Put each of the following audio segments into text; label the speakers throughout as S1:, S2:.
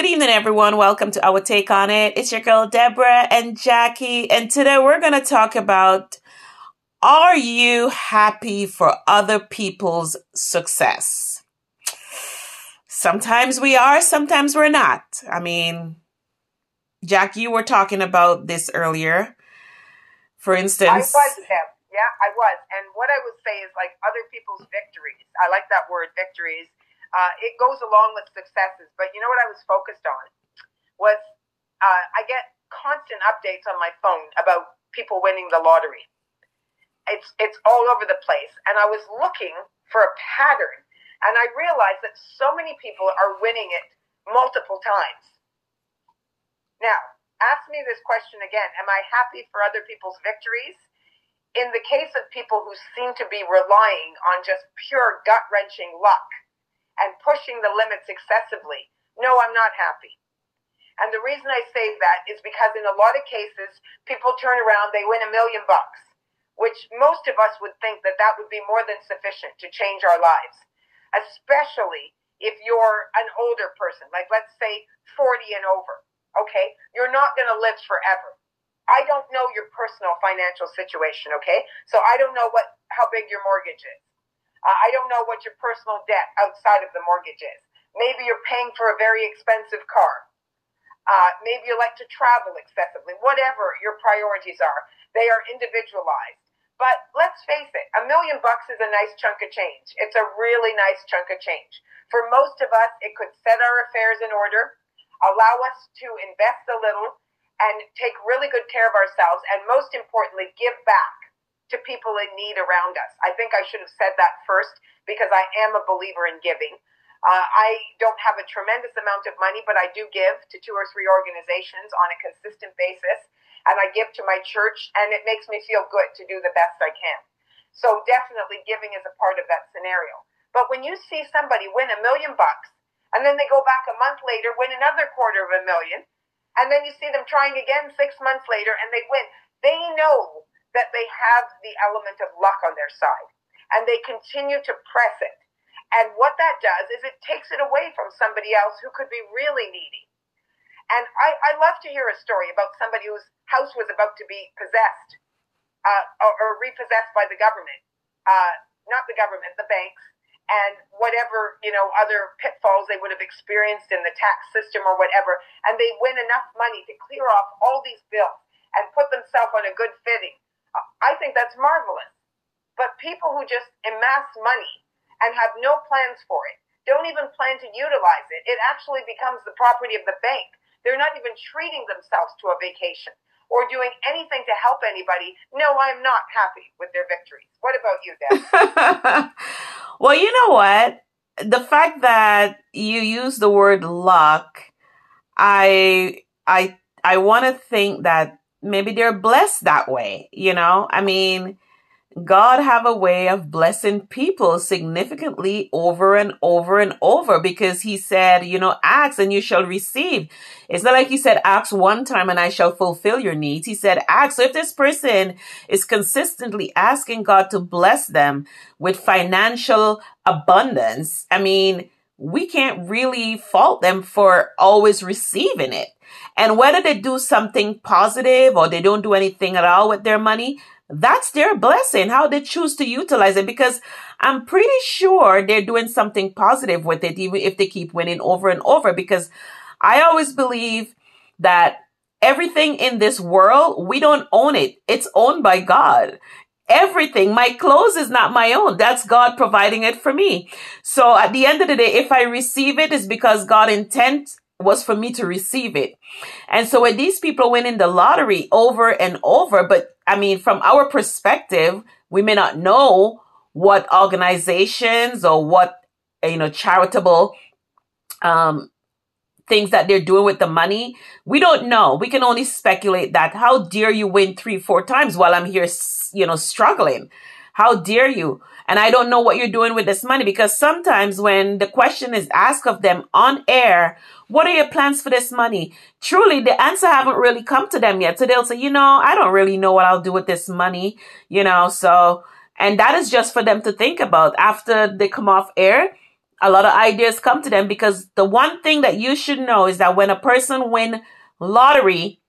S1: Good evening, everyone. Welcome to our take on it. It's your girl, Deborah and Jackie. And today we're going to talk about Are you happy for other people's success? Sometimes we are, sometimes we're not. I mean, Jackie, you were talking about this earlier. For instance, I
S2: was. Yeah, I was. And what I would say is like other people's victories. I like that word, victories uh, it goes along with successes. But you know what I was focused on was uh, I get constant updates on my phone about people winning the lottery. It's it's all over the place, and I was looking for a pattern, and I realized that so many people are winning it multiple times. Now, ask me this question again: Am I happy for other people's victories? In the case of people who seem to be relying on just pure gut wrenching luck, and pushing the limits excessively, no, I'm not happy. And the reason I say that is because in a lot of cases, people turn around, they win a million bucks, which most of us would think that that would be more than sufficient to change our lives, especially if you're an older person, like let's say 40 and over. Okay, you're not going to live forever. I don't know your personal financial situation. Okay, so I don't know what how big your mortgage is. I don't know what your personal debt outside of the mortgage is. Maybe you're paying for a very expensive car. Uh, maybe you like to travel excessively. Whatever your priorities are, they are individualized. But let's face it, a million bucks is a nice chunk of change. It's a really nice chunk of change. For most of us, it could set our affairs in order, allow us to invest a little, and take really good care of ourselves, and most importantly, give back to people in need around us. I think I should have said that first because I am a believer in giving. Uh, I don't have a tremendous amount of money, but I do give to two or three organizations on a consistent basis. And I give to my church, and it makes me feel good to do the best I can. So definitely giving is a part of that scenario. But when you see somebody win a million bucks, and then they go back a month later, win another quarter of a million, and then you see them trying again six months later, and they win, they know that they have the element of luck on their side and they continue to press it. And what that does is it takes it away from somebody else who could be really needy. And I, I love to hear a story about somebody whose house was about to be possessed uh, or, or, repossessed by the government, uh, not the government, the banks, and whatever you know other pitfalls they would have experienced in the tax system or whatever, and they win enough money to clear off all these bills and put themselves on a good footing I think that's marvelous. But people who just amass money and have no plans for it, don't even plan to utilize it, it actually becomes the property of the bank. They're not even treating themselves to a vacation or doing anything to help anybody. No, I'm not happy with their victories. What about you, Deb?
S1: well, you know what? The fact that you use the word luck, I I I want to think that maybe they're blessed that way, you know? I mean, God have a way of blessing people significantly over and over and over because he said, you know, ask and you shall receive. It's not like he said, ask one time and I shall fulfill your needs. He said, ask. So if this person is consistently asking God to bless them with financial abundance, I mean, we can't really fault them for always receiving it. And whether they do something positive or they don't do anything at all with their money, that's their blessing, how they choose to utilize it. Because I'm pretty sure they're doing something positive with it, even if they keep winning over and over. Because I always believe that everything in this world, we don't own it. It's owned by God. Everything. My clothes is not my own. That's God providing it for me. So at the end of the day, if I receive it, it's because God intent was for me to receive it. And so when these people win in the lottery over and over, but I mean, from our perspective, we may not know what organizations or what, you know, charitable, um, things that they're doing with the money. We don't know. We can only speculate that how dare you win three, four times while I'm here, you know, struggling. How dare you? And I don't know what you're doing with this money because sometimes when the question is asked of them on air, what are your plans for this money? Truly, the answer haven't really come to them yet. So they'll say, you know, I don't really know what I'll do with this money, you know, so, and that is just for them to think about after they come off air. A lot of ideas come to them because the one thing that you should know is that when a person win lottery,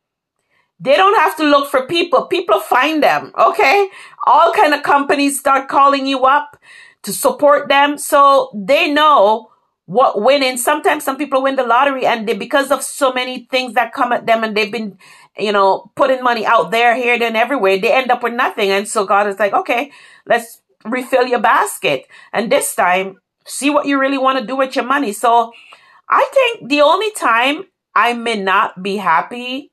S1: they don't have to look for people. People find them. Okay. All kind of companies start calling you up to support them. So they know what winning. Sometimes some people win the lottery and they, because of so many things that come at them and they've been, you know, putting money out there, here, then everywhere, they end up with nothing. And so God is like, okay, let's refill your basket. And this time, see what you really want to do with your money. So I think the only time I may not be happy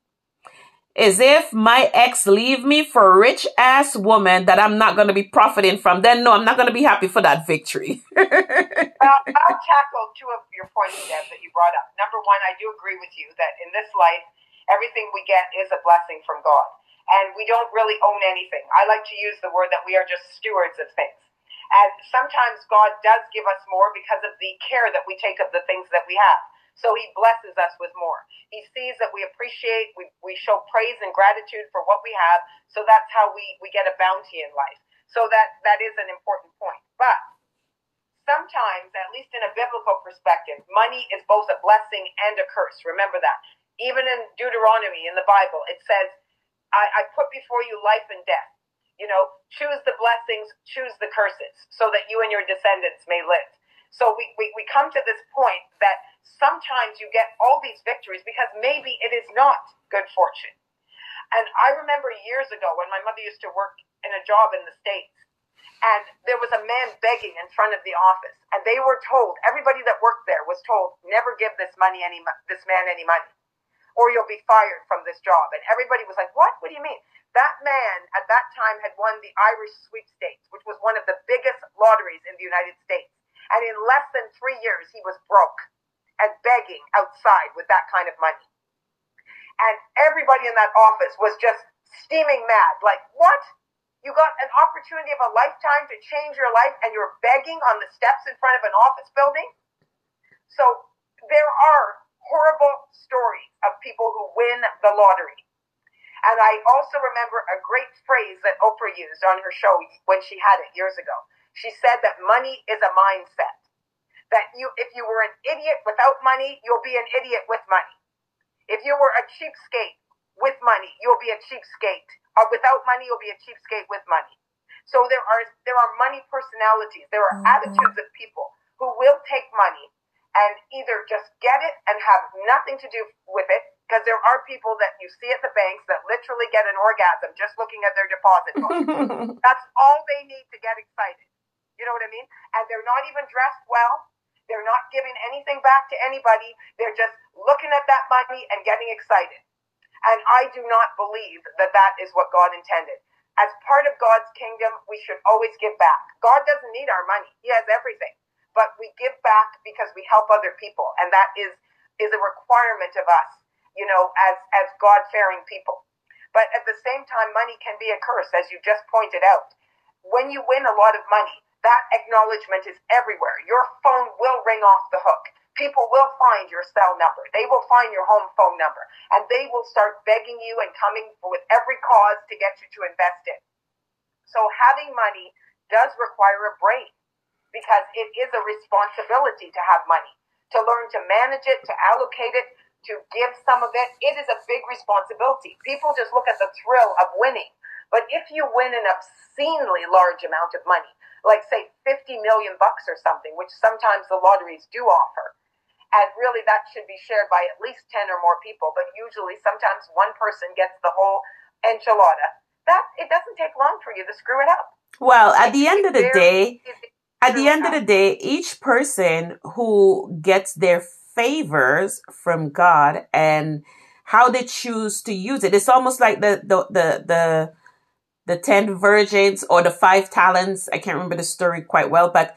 S1: is if my ex leave me for a rich ass woman that I'm not going to be profiting from, then no, I'm not going to be happy for that victory.
S2: well, I'll tackle two of your points, Deb, that you brought up. Number one, I do agree with you that in this life, everything we get is a blessing from God. And we don't really own anything. I like to use the word that we are just stewards of things. And sometimes God does give us more because of the care that we take of the things that we have. So he blesses us with more. He sees that we appreciate, we, we show praise and gratitude for what we have. So that's how we, we get a bounty in life. So that, that is an important point. But sometimes, at least in a biblical perspective, money is both a blessing and a curse. Remember that. Even in Deuteronomy in the Bible, it says, I, I put before you life and death. You know, choose the blessings, choose the curses, so that you and your descendants may live. So we, we, we come to this point that sometimes you get all these victories because maybe it is not good fortune. And I remember years ago when my mother used to work in a job in the States, and there was a man begging in front of the office, and they were told, everybody that worked there was told, never give this money any, this man any money, or you'll be fired from this job. And everybody was like, what? What do you mean? That man at that time had won the Irish sweepstakes, which was one of the biggest lotteries in the United States. And in less than three years, he was broke and begging outside with that kind of money. And everybody in that office was just steaming mad. Like, what? You got an opportunity of a lifetime to change your life and you're begging on the steps in front of an office building? So there are horrible stories of people who win the lottery. And I also remember a great phrase that Oprah used on her show when she had it years ago. She said that money is a mindset. That you, if you were an idiot without money, you'll be an idiot with money. If you were a cheapskate with money, you'll be a cheapskate. Or without money, you'll be a cheapskate with money. So there are there are money personalities. There are mm-hmm. attitudes of people who will take money and either just get it and have nothing to do with it. Because there are people that you see at the banks that literally get an orgasm just looking at their deposit book. That's all they need to get excited. You know what I mean? And they're not even dressed well. They're not giving anything back to anybody. They're just looking at that money and getting excited. And I do not believe that that is what God intended. As part of God's kingdom, we should always give back. God doesn't need our money. He has everything. But we give back because we help other people. And that is, is a requirement of us, you know, as, as God fearing people. But at the same time, money can be a curse, as you just pointed out. When you win a lot of money, that acknowledgement is everywhere. Your phone will ring off the hook. People will find your cell number. They will find your home phone number and they will start begging you and coming with every cause to get you to invest in. So having money does require a brain because it is a responsibility to have money, to learn to manage it, to allocate it, to give some of it. It is a big responsibility. People just look at the thrill of winning. But if you win an obscenely large amount of money, like say 50 million bucks or something, which sometimes the lotteries do offer. And really that should be shared by at least 10 or more people, but usually sometimes one person gets the whole enchilada. That it doesn't take long for you to screw it up.
S1: Well, at the end of the day, at the end of the day, each person who gets their favors from God and how they choose to use it, it's almost like the the the, the the 10 virgins or the five talents. I can't remember the story quite well, but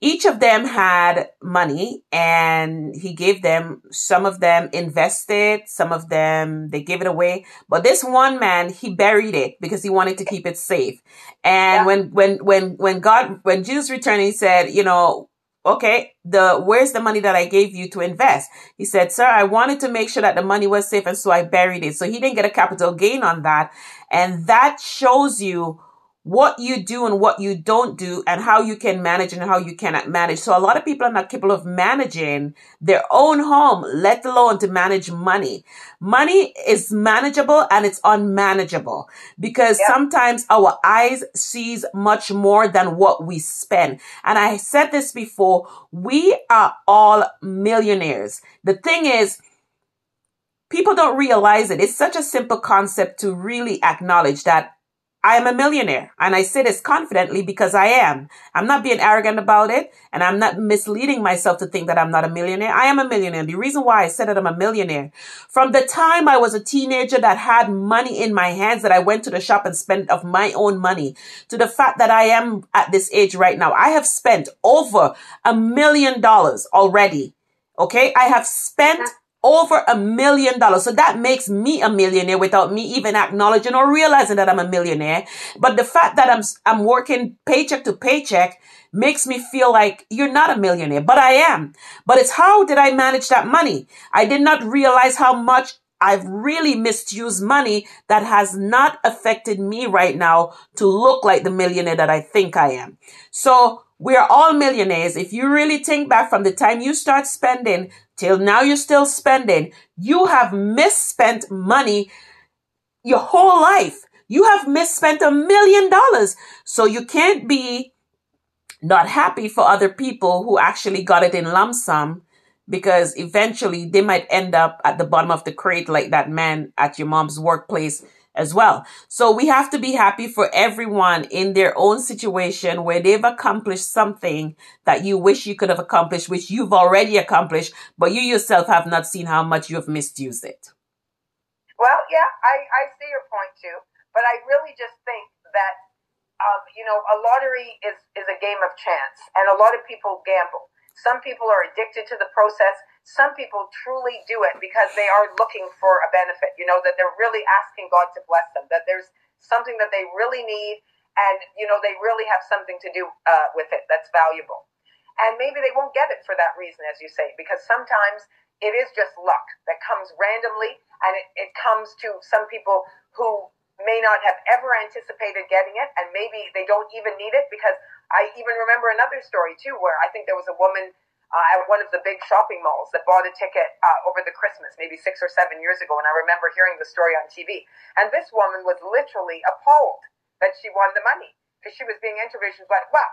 S1: each of them had money and he gave them some of them invested some of them they gave it away but this one man he buried it because he wanted to keep it safe and yeah. when when when when god when jesus returned he said you know okay, the, where's the money that I gave you to invest? He said, sir, I wanted to make sure that the money was safe. And so I buried it. So he didn't get a capital gain on that. And that shows you what you do and what you don't do and how you can manage and how you cannot manage. So a lot of people are not capable of managing their own home, let alone to manage money. Money is manageable and it's unmanageable because
S2: Yep.
S1: sometimes our eyes sees much more than what we spend. And I said this before, we are all millionaires. The thing is, people don't realize it. It's such a simple concept to really acknowledge that I am a millionaire. And I say this confidently because I am. I'm not being arrogant about it and I'm not misleading myself to think that I'm not a millionaire. I am a millionaire. The reason why I said that I'm a millionaire, from the time I was a teenager that had money in my hands that I went to the shop and spent of my own money to the fact that I am at this age right now, I have spent over a million dollars already. Okay. I have spent over a million dollars. So that makes me a millionaire without me even acknowledging or realizing that I'm a millionaire. But the fact that I'm, I'm working paycheck to paycheck makes me feel like you're not a millionaire, but I am. But it's how did I manage that money? I did not realize how much I've really misused money that has not affected me right now to look like the millionaire that I think I am. So we are all millionaires. If you really think back from the time you start spending till now you're still spending, you have misspent money your whole life. You have misspent a million dollars. So you can't be not happy for other people who actually got it in lump sum because eventually they might end up at the bottom of the crate like that man at your mom's workplace as well. So we have to be happy for everyone in their own situation where they've accomplished something that you wish you could have accomplished, which you've already accomplished, but you yourself have not seen how much you have misused it.
S2: Well, yeah, I, I see your point too, but I really just think that um, you know a lottery is is a game of chance, and a lot of people gamble. Some people are addicted to the process. Some people truly do it because they are looking for a benefit. You know that they're really asking God to bless them. That there's something that they really need, and you know they really have something to do uh, with it that's valuable. And maybe they won't get it for that reason, as you say, because sometimes it is just luck that comes randomly and it, it comes to some people who may not have ever anticipated getting it and maybe they don't even need it because I even remember another story too where I think there was a woman uh, at one of the big shopping malls that bought a ticket uh, over the Christmas, maybe six or seven years ago, and I remember hearing the story on TV. And this woman was literally appalled that she won the money because she was being interviewed. She was like, "Well,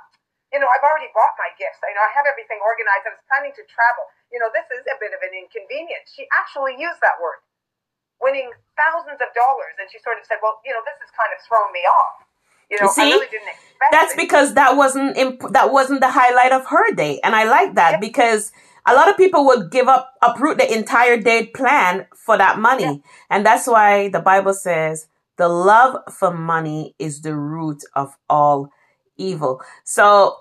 S2: you know, I've already bought my gifts. I know I have everything organized. I was planning to travel. You know, this is a bit of an inconvenience." She actually used that word, winning thousands of dollars, and she sort of said, "Well, you know, this has kind of thrown me off." You know,
S1: see?
S2: Really
S1: That's
S2: it.
S1: because that wasn't imp- that wasn't the highlight of her day, and I like that
S2: Yeah.
S1: because a lot of people would give up uproot the entire day plan for that money, and that's why the Bible says the love for money is the root of all evil. So,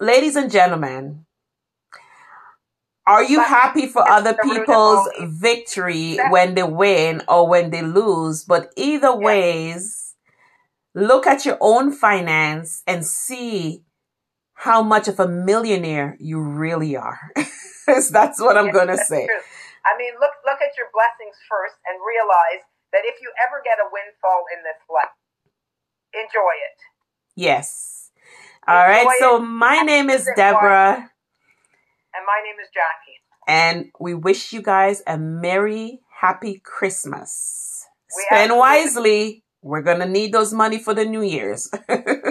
S1: ladies and gentlemen, are you happy for other
S2: the root of
S1: people's victory when they win or when they lose? But either ways, look at your own finance and see how much of a millionaire you really are. That's what I'm
S2: Yeah,
S1: going to say.
S2: true. I mean, look look at your blessings first and realize that if you ever get a windfall in this life, enjoy it.
S1: Yes. All right.
S2: Enjoy
S1: So
S2: it.
S1: my name is Deborah,
S2: And my name is Jackie.
S1: and we wish you guys a merry, happy Christmas.
S2: We
S1: Spend wisely. We're going to need those money for the New Year's.